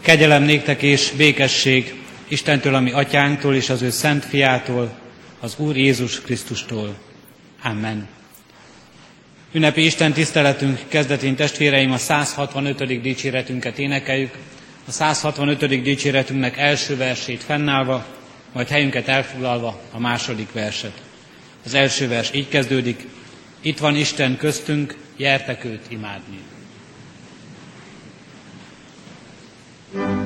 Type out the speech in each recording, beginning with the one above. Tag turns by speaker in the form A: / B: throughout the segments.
A: Kegyelem néktek és békesség Istentől, ami atyánktól és az ő szent fiától, az Úr Jézus Krisztustól. Amen. Ünnepi Isten tiszteletünk kezdetén testvéreim a 165. dicséretünket énekeljük. A 165. dicséretünknek első versét fennállva, majd helyünket elfoglalva a második verset. Az első vers így kezdődik, itt van Isten köztünk, gyertek őt imádni. Mm-hmm.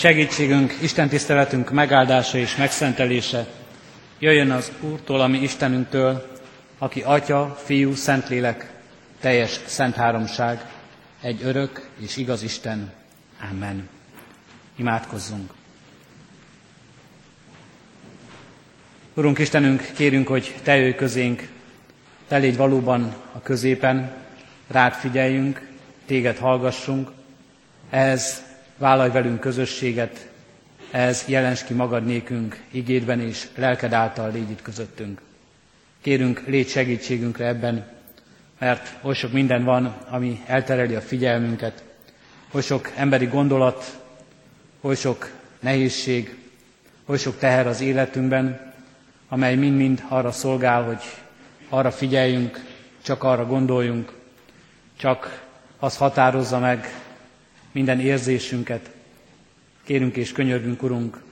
A: Segítségünk, Isten tiszteletünk megáldása és megszentelése jöjjön az Úrtól, ami Istenünktől, aki Atya, Fiú, Szentlélek, teljes szent háromság, egy örök és igaz Isten. Amen. Imádkozzunk. Urunk Istenünk, kérünk, hogy Te jöjj közénk, Te légy valóban a középen, rád figyeljünk, Téged hallgassunk, ehhez Vállalj velünk közösséget, ez jelens ki magad nékünk igédben és lelked által légy itt közöttünk. Kérünk, légy segítségünkre ebben, mert oly sok minden van, ami eltereli a figyelmünket, oly sok emberi gondolat, oly sok nehézség, oly sok teher az életünkben, amely mind-mind arra szolgál, hogy arra figyeljünk, csak arra gondoljunk, csak az határozza meg minden érzésünket. Kérünk és könyörgünk, Urunk,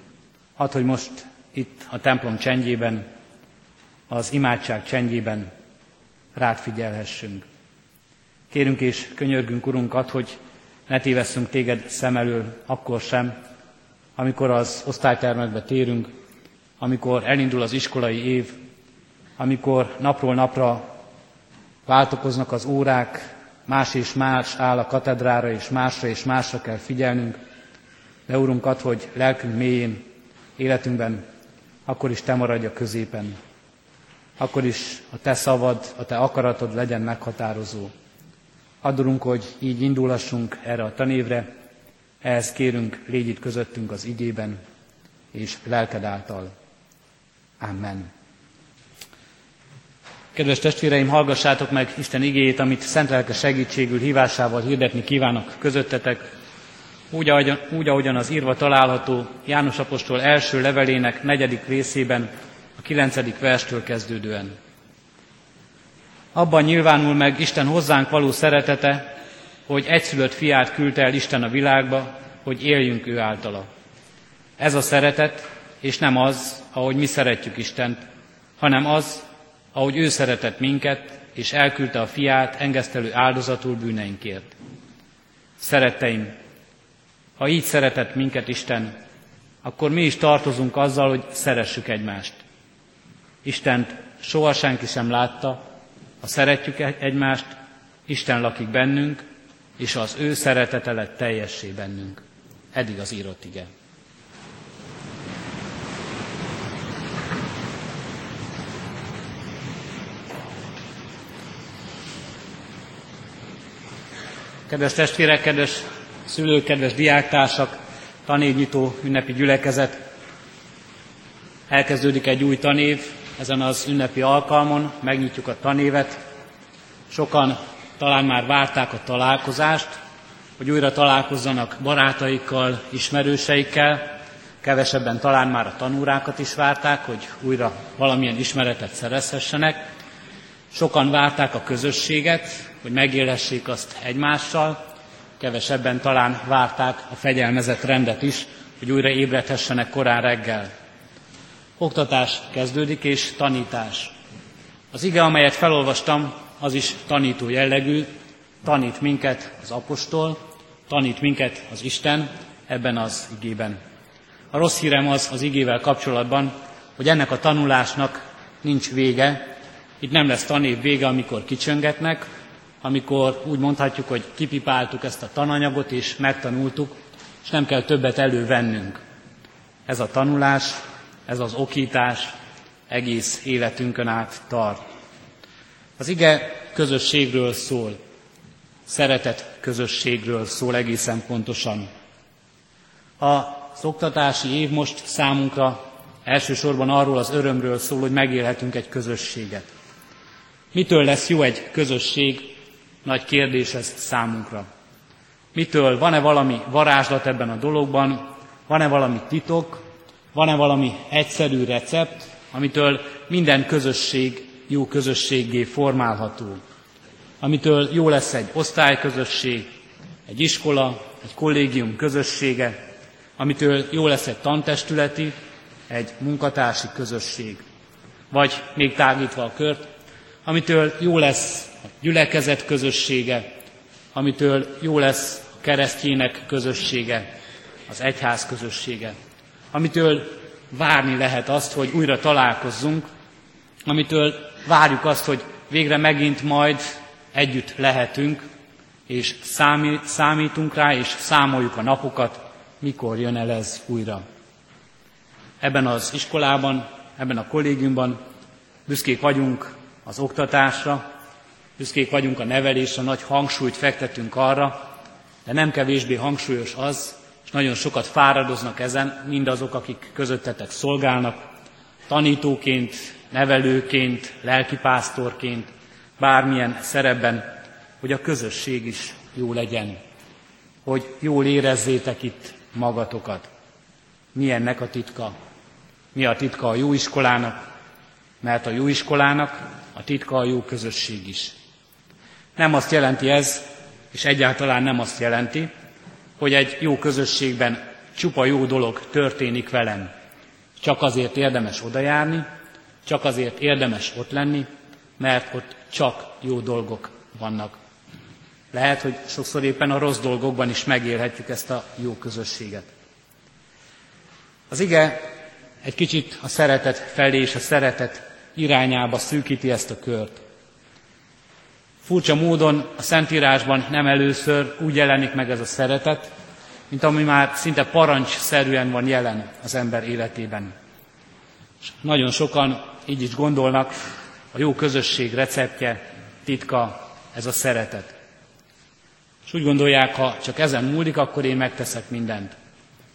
A: hadd, hogy most itt a templom csendjében, az imádság csendjében rád figyelhessünk. Kérünk és könyörgünk, Urunk, add, hogy ne tévesszünk téged szem elől akkor sem, amikor az osztálytermekbe térünk, amikor elindul az iskolai év, amikor napról napra váltokoznak az órák, más és más áll a katedrára, és másra és másra kell figyelnünk, de Urunk, ad, hogy lelkünk mélyén, életünkben, akkor is Te maradj a középen. akkor is a Te szavad, a Te akaratod legyen meghatározó. Adorunk, hogy így indulhassunk erre a tanévre, ehhez kérünk, légy itt közöttünk az igében, és lelked által. Amen. Kedves testvéreim, hallgassátok meg Isten igéjét, amit szent lelke segítségül hívásával hirdetni kívánok közöttetek, úgy, ahogyan, úgy, ahogyan az írva található János Apostol első levelének negyedik részében, a kilencedik verstől kezdődően. Abban nyilvánul meg Isten hozzánk való szeretete, hogy egyszülött fiát küldte el Isten a világba, hogy éljünk ő általa. Ez a szeretet, és nem az, ahogy mi szeretjük Istent, hanem az, ahogy ő szeretett minket, és elküldte a fiát engesztelő áldozatul bűneinkért. Szeretteim, ha így szeretett minket Isten, akkor mi is tartozunk azzal, hogy szeressük egymást. Istent soha senki sem látta, ha szeretjük egymást, Isten lakik bennünk, és az ő szeretete lett teljessé bennünk. Eddig az írott ige. Kedves testvérek, kedves szülők, kedves diáktársak, tanévnyitó ünnepi gyülekezet. Elkezdődik egy új tanév, ezen az ünnepi alkalmon megnyitjuk a tanévet. Sokan talán már várták a találkozást, hogy újra találkozzanak barátaikkal, ismerőseikkel, kevesebben talán már a tanúrákat is várták, hogy újra valamilyen ismeretet szerezhessenek. Sokan várták a közösséget, hogy megélhessék azt egymással, kevesebben talán várták a fegyelmezett rendet is, hogy újra ébredhessenek korán reggel. Oktatás kezdődik, és tanítás. Az ige, amelyet felolvastam, az is tanító jellegű, tanít minket az apostol, tanít minket az Isten ebben az igében. A rossz hírem az az igével kapcsolatban, hogy ennek a tanulásnak nincs vége, itt nem lesz tanév vége, amikor kicsöngetnek, amikor úgy mondhatjuk, hogy kipipáltuk ezt a tananyagot és megtanultuk, és nem kell többet elővennünk. Ez a tanulás, ez az okítás egész életünkön át tart. Az ige közösségről szól, szeretet közösségről szól egészen pontosan. Az oktatási év most számunkra elsősorban arról az örömről szól, hogy megélhetünk egy közösséget. Mitől lesz jó egy közösség, nagy kérdés ez számunkra. Mitől? Van-e valami varázslat ebben a dologban, van-e valami titok, van-e valami egyszerű recept, amitől minden közösség jó közösségé formálható, amitől jó lesz egy osztályközösség, egy iskola, egy kollégium közössége, amitől jó lesz egy tantestületi, egy munkatársi közösség. Vagy még tágítva a kört, amitől jó lesz a gyülekezet közössége, amitől jó lesz a keresztjének közössége, az egyház közössége, amitől várni lehet azt, hogy újra találkozzunk, amitől várjuk azt, hogy végre megint majd együtt lehetünk, és számítunk rá, és számoljuk a napokat, mikor jön el ez újra. Ebben az iskolában, ebben a kollégiumban büszkék vagyunk az oktatásra, büszkék vagyunk a nevelésre, nagy hangsúlyt fektetünk arra, de nem kevésbé hangsúlyos az, és nagyon sokat fáradoznak ezen mindazok, akik közöttetek szolgálnak, tanítóként, nevelőként, lelkipásztorként, bármilyen szerepben, hogy a közösség is jó legyen, hogy jól érezzétek itt magatokat. Mi ennek a titka? Mi a titka a jó iskolának? Mert a jó iskolának a titka a jó közösség is. Nem azt jelenti ez, és egyáltalán nem azt jelenti, hogy egy jó közösségben csupa jó dolog történik velem. Csak azért érdemes odajárni, csak azért érdemes ott lenni, mert ott csak jó dolgok vannak. Lehet, hogy sokszor éppen a rossz dolgokban is megélhetjük ezt a jó közösséget. Az ige egy kicsit a szeretet felé és a szeretet irányába szűkíti ezt a kört. Furcsa módon a Szentírásban nem először úgy jelenik meg ez a szeretet, mint ami már szinte parancsszerűen van jelen az ember életében. És nagyon sokan így is gondolnak, a jó közösség receptje, titka, ez a szeretet. És úgy gondolják, ha csak ezen múlik, akkor én megteszek mindent.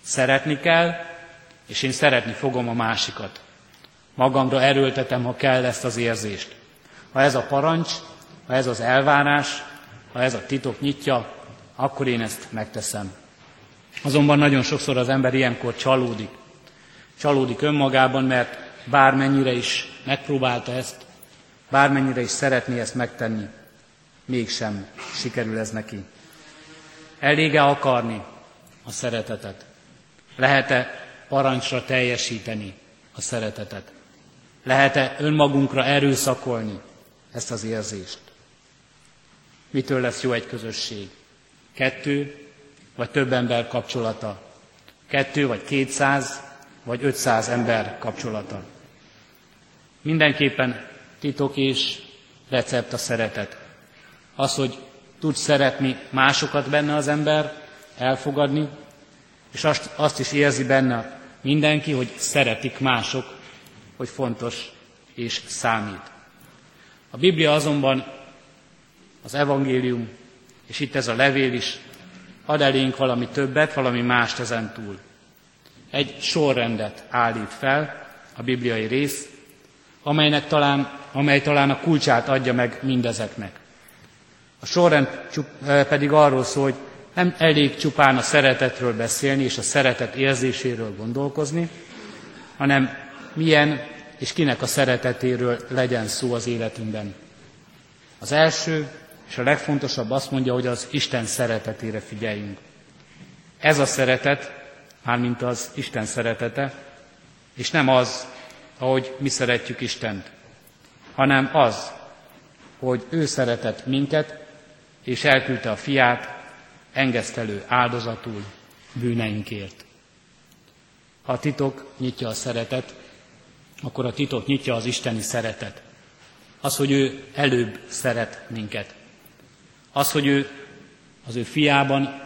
A: Szeretni kell, és én szeretni fogom a másikat. Magamra erőltetem, ha kell ezt az érzést. Ha ez a parancs, ha ez az elvárás, ha ez a titok nyitja, akkor én ezt megteszem. Azonban nagyon sokszor az ember ilyenkor csalódik. Csalódik önmagában, mert bármennyire is megpróbálta ezt, bármennyire is szeretné ezt megtenni, mégsem sikerül ez neki. Elége akarni a szeretetet? Lehet-e parancsra teljesíteni a szeretetet? Lehet-e önmagunkra erőszakolni ezt az érzést? Mitől lesz jó egy közösség? Kettő vagy több ember kapcsolata? Kettő vagy kétszáz vagy ötszáz ember kapcsolata? Mindenképpen titok és recept a szeretet. Az, hogy tud szeretni másokat benne az ember, elfogadni, és azt, azt is érzi benne mindenki, hogy szeretik mások, hogy fontos és számít. A Biblia azonban, az evangélium, és itt ez a levél is, ad elénk valami többet, valami mást ezen túl. Egy sorrendet állít fel a bibliai rész, amelynek talán, amely talán a kulcsát adja meg mindezeknek. A sorrend pedig arról szól, hogy nem elég csupán a szeretetről beszélni és a szeretet érzéséről gondolkozni, hanem milyen és kinek a szeretetéről legyen szó az életünkben. Az első és a legfontosabb azt mondja, hogy az Isten szeretetére figyeljünk. Ez a szeretet, mármint az Isten szeretete, és nem az, ahogy mi szeretjük Istent, hanem az, hogy ő szeretett minket, és elküldte a fiát engesztelő áldozatul bűneinkért. A titok nyitja a szeretet, akkor a titok nyitja az isteni szeretet. Az, hogy ő előbb szeret minket. Az, hogy ő az ő fiában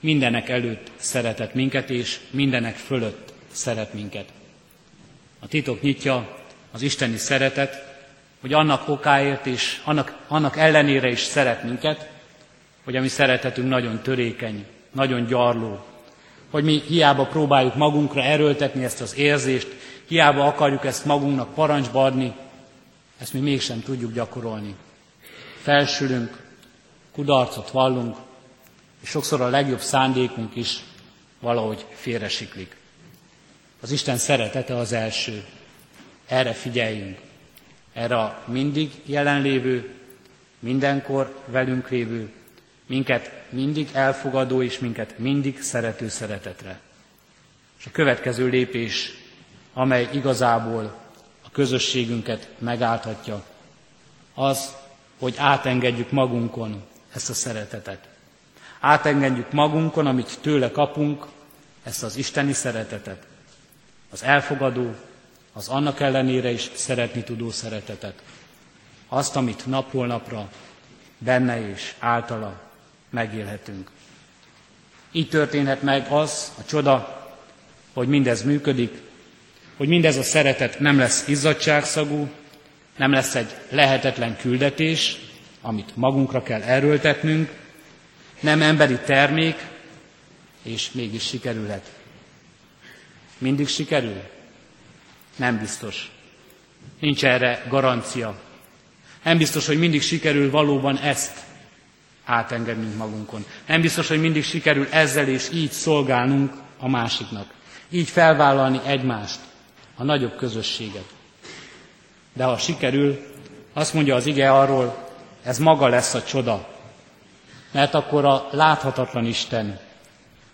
A: mindenek előtt szeretett minket, és mindenek fölött szeret minket. A titok nyitja az isteni szeretet, hogy annak okáért és annak, annak ellenére is szeret minket, hogy a mi szeretetünk nagyon törékeny, nagyon gyarló, hogy mi hiába próbáljuk magunkra erőltetni ezt az érzést, hiába akarjuk ezt magunknak parancsba adni, ezt mi mégsem tudjuk gyakorolni. Felsülünk, kudarcot vallunk, és sokszor a legjobb szándékunk is valahogy félresiklik. Az Isten szeretete az első. Erre figyeljünk. Erre a mindig jelenlévő, mindenkor velünk lévő, minket mindig elfogadó és minket mindig szerető szeretetre. És a következő lépés, amely igazából a közösségünket megálthatja, az, hogy átengedjük magunkon ezt a szeretetet. Átengedjük magunkon, amit tőle kapunk, ezt az isteni szeretetet. Az elfogadó, az annak ellenére is szeretni tudó szeretetet. Azt, amit napról napra benne és általa megélhetünk. Így történhet meg az, a csoda, hogy mindez működik, hogy mindez a szeretet nem lesz izzadságszagú, nem lesz egy lehetetlen küldetés, amit magunkra kell erőltetnünk, nem emberi termék, és mégis sikerülhet. Mindig sikerül? Nem biztos. Nincs erre garancia. Nem biztos, hogy mindig sikerül valóban ezt átengednünk magunkon. Nem biztos, hogy mindig sikerül ezzel és így szolgálnunk a másiknak. Így felvállalni egymást, a nagyobb közösséget. De ha sikerül, azt mondja az ige arról, ez maga lesz a csoda. Mert akkor a láthatatlan Isten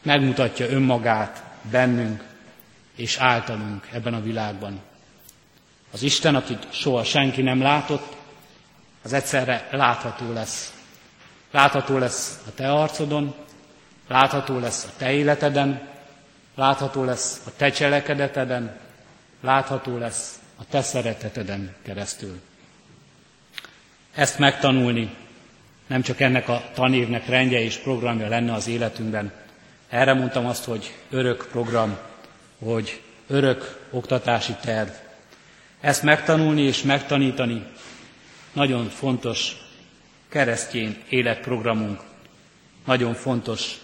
A: megmutatja önmagát bennünk és általunk ebben a világban. Az Isten, akit soha senki nem látott, az egyszerre látható lesz Látható lesz a te arcodon, látható lesz a te életeden, látható lesz a te cselekedeteden, látható lesz a te szereteteden keresztül. Ezt megtanulni nem csak ennek a tanévnek rendje és programja lenne az életünkben. Erre mondtam azt, hogy örök program, hogy örök oktatási terv. Ezt megtanulni és megtanítani nagyon fontos keresztény életprogramunk, nagyon fontos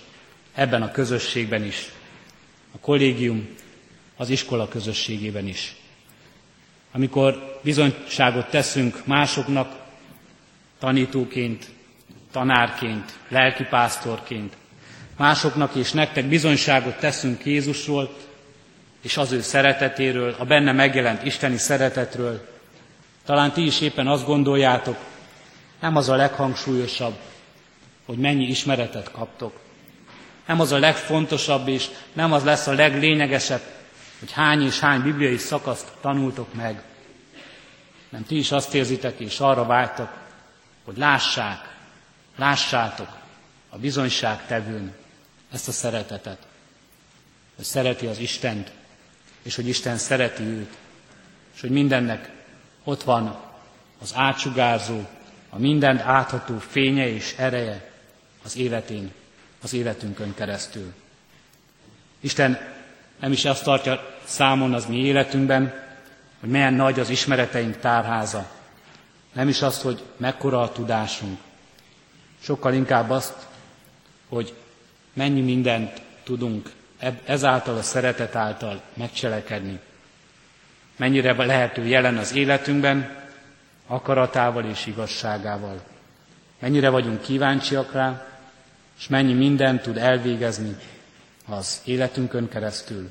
A: ebben a közösségben is, a kollégium, az iskola közösségében is. Amikor bizonyságot teszünk másoknak, tanítóként, tanárként, lelkipásztorként, másoknak és nektek bizonyságot teszünk Jézusról, és az ő szeretetéről, a benne megjelent isteni szeretetről, talán ti is éppen azt gondoljátok, nem az a leghangsúlyosabb, hogy mennyi ismeretet kaptok. Nem az a legfontosabb, és nem az lesz a leglényegesebb, hogy hány és hány bibliai szakaszt tanultok meg. Nem ti is azt érzitek, és arra vágytak, hogy lássák, lássátok a bizonyság tevőn ezt a szeretetet. Hogy szereti az Istent, és hogy Isten szereti őt, és hogy mindennek ott van az átsugárzó, a mindent átható fénye és ereje az életén, az életünkön keresztül. Isten nem is azt tartja számon az mi életünkben, hogy milyen nagy az ismereteink tárháza. Nem is azt, hogy mekkora a tudásunk. Sokkal inkább azt, hogy mennyi mindent tudunk ezáltal a szeretet által megcselekedni. Mennyire lehető jelen az életünkben, akaratával és igazságával. Mennyire vagyunk kíváncsiak rá, és mennyi mindent tud elvégezni az életünkön keresztül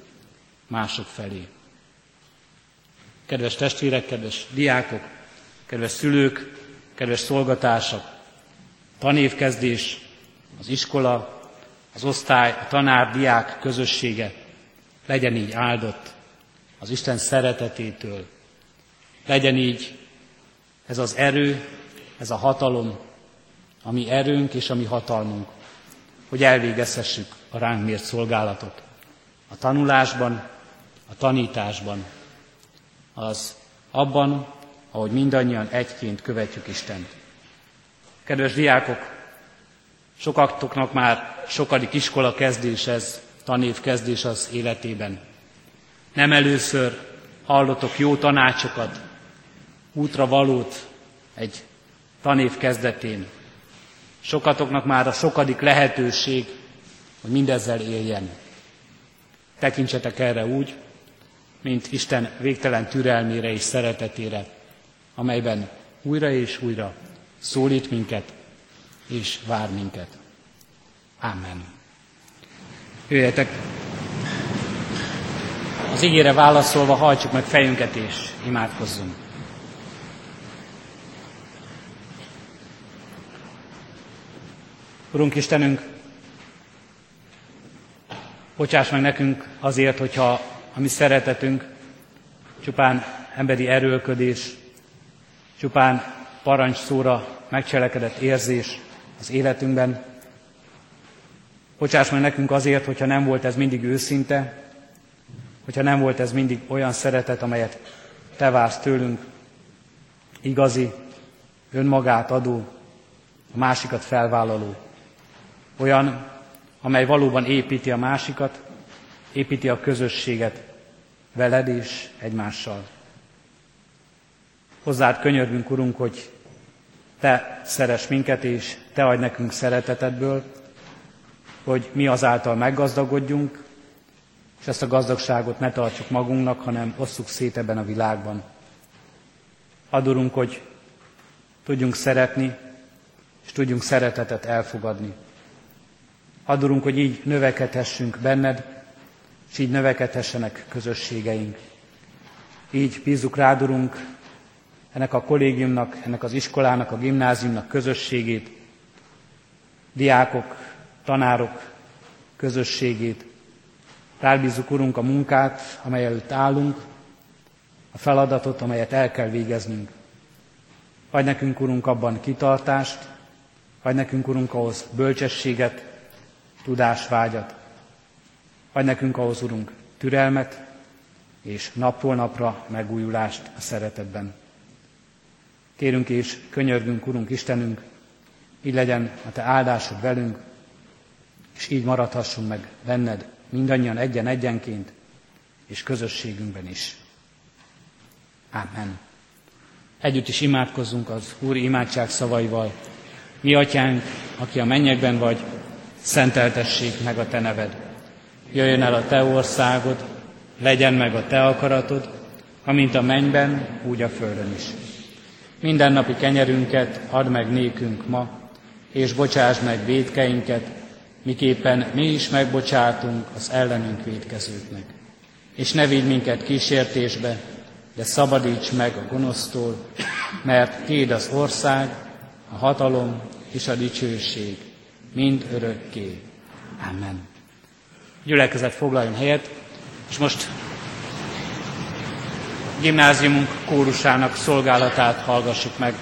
A: mások felé. Kedves testvérek, kedves diákok, kedves szülők, kedves szolgatársak, tanévkezdés, az iskola, az osztály, a tanár, diák közössége legyen így áldott az Isten szeretetétől. Legyen így ez az erő, ez a hatalom, ami erőnk és ami hatalmunk, hogy elvégezhessük a ránk mért szolgálatot. A tanulásban, a tanításban, az abban, ahogy mindannyian egyként követjük Istent. Kedves diákok, sokaktoknak már sokadik iskola kezdés ez, tanév kezdés az életében. Nem először hallotok jó tanácsokat, útra valót egy tanév kezdetén. Sokatoknak már a sokadik lehetőség, hogy mindezzel éljen. Tekintsetek erre úgy, mint Isten végtelen türelmére és szeretetére, amelyben újra és újra szólít minket és vár minket. Amen. Jöjjetek! Az ígére válaszolva hajtsuk meg fejünket és imádkozzunk. Urunk Istenünk, bocsáss meg nekünk azért, hogyha a mi szeretetünk csupán emberi erőlködés, csupán parancs szóra megcselekedett érzés az életünkben. Bocsáss meg nekünk azért, hogyha nem volt ez mindig őszinte, hogyha nem volt ez mindig olyan szeretet, amelyet Te vársz tőlünk, igazi, önmagát adó, a másikat felvállaló. Olyan, amely valóban építi a másikat, építi a közösséget veled és egymással. Hozzád könyörgünk, Urunk, hogy Te szeres minket, és Te adj nekünk szeretetedből, hogy mi azáltal meggazdagodjunk, és ezt a gazdagságot ne tartsuk magunknak, hanem osszuk szét ebben a világban. Adorunk, hogy tudjunk szeretni, és tudjunk szeretetet elfogadni. Adorunk, hogy így növekedhessünk benned, és így növekedhessenek közösségeink. Így bízzuk rádurunk ennek a kollégiumnak, ennek az iskolának, a gimnáziumnak közösségét, diákok, tanárok közösségét. Rábízzuk, Urunk, a munkát, amely előtt állunk, a feladatot, amelyet el kell végeznünk. Adj nekünk, Urunk, abban kitartást, adj nekünk, Urunk, ahhoz bölcsességet, tudásvágyat. Adj nekünk ahhoz, Urunk, türelmet és napról napra megújulást a szeretetben. Kérünk és könyörgünk, Urunk Istenünk, így legyen a Te áldásod velünk, és így maradhassunk meg benned mindannyian egyen-egyenként, és közösségünkben is. Amen. Együtt is imádkozzunk az Úr imádság szavaival. Mi atyánk, aki a mennyekben vagy, szenteltessék meg a te neved. Jöjjön el a te országod, legyen meg a te akaratod, amint a mennyben, úgy a földön is. Minden napi kenyerünket add meg nékünk ma, és bocsáss meg védkeinket, miképpen mi is megbocsátunk az ellenünk védkezőknek. És ne vigy minket kísértésbe, de szabadíts meg a gonosztól, mert Téd az ország, a hatalom és a dicsőség, mind örökké. Amen. Gyülekezet foglaljon helyet, és most gimnáziumunk kórusának szolgálatát hallgassuk meg.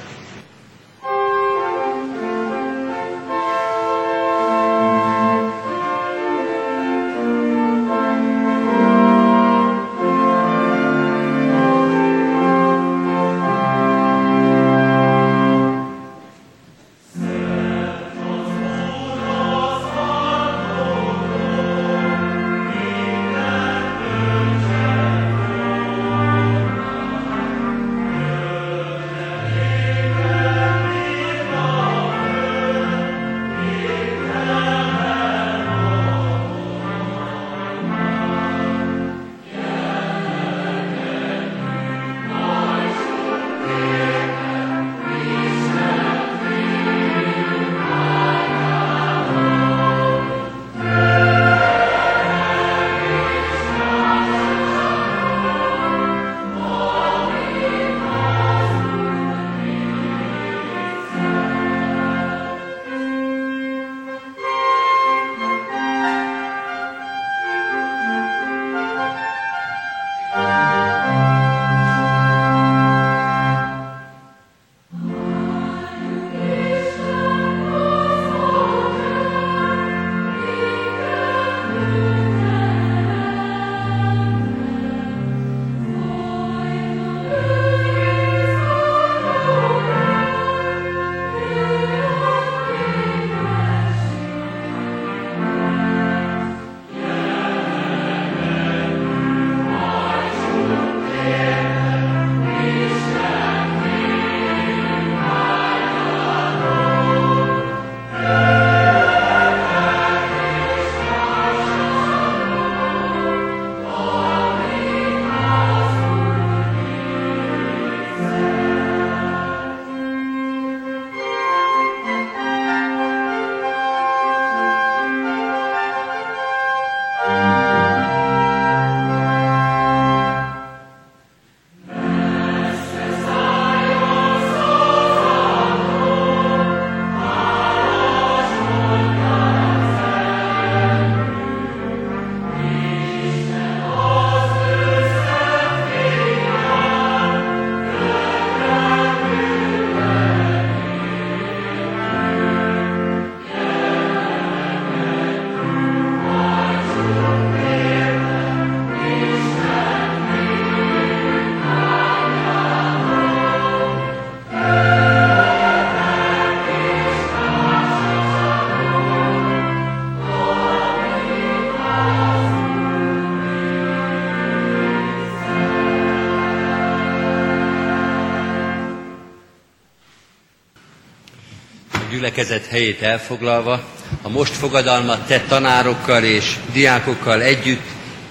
B: Gyülekezet helyét elfoglalva, a most fogadalmat tett tanárokkal és diákokkal együtt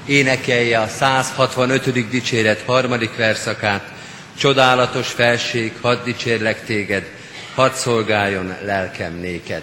B: énekelje a 165. dicséret harmadik verszakát, Csodálatos felség, hadd dicsérlek téged, hadd szolgáljon lelkem néked.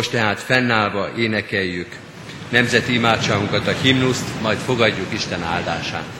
B: Most tehát fennállva énekeljük nemzeti imádságunkat, a himnuszt, majd fogadjuk Isten áldását.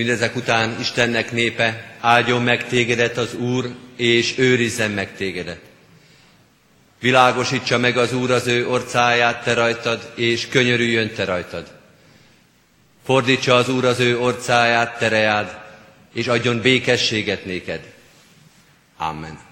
B: Mindezek után Istennek népe, áldjon meg tégedet az Úr, és őrizzen meg tégedet. Világosítsa meg az Úr az ő orcáját te rajtad, és könyörüljön te rajtad. Fordítsa az Úr az ő orcáját te reád, és adjon békességet néked. Amen.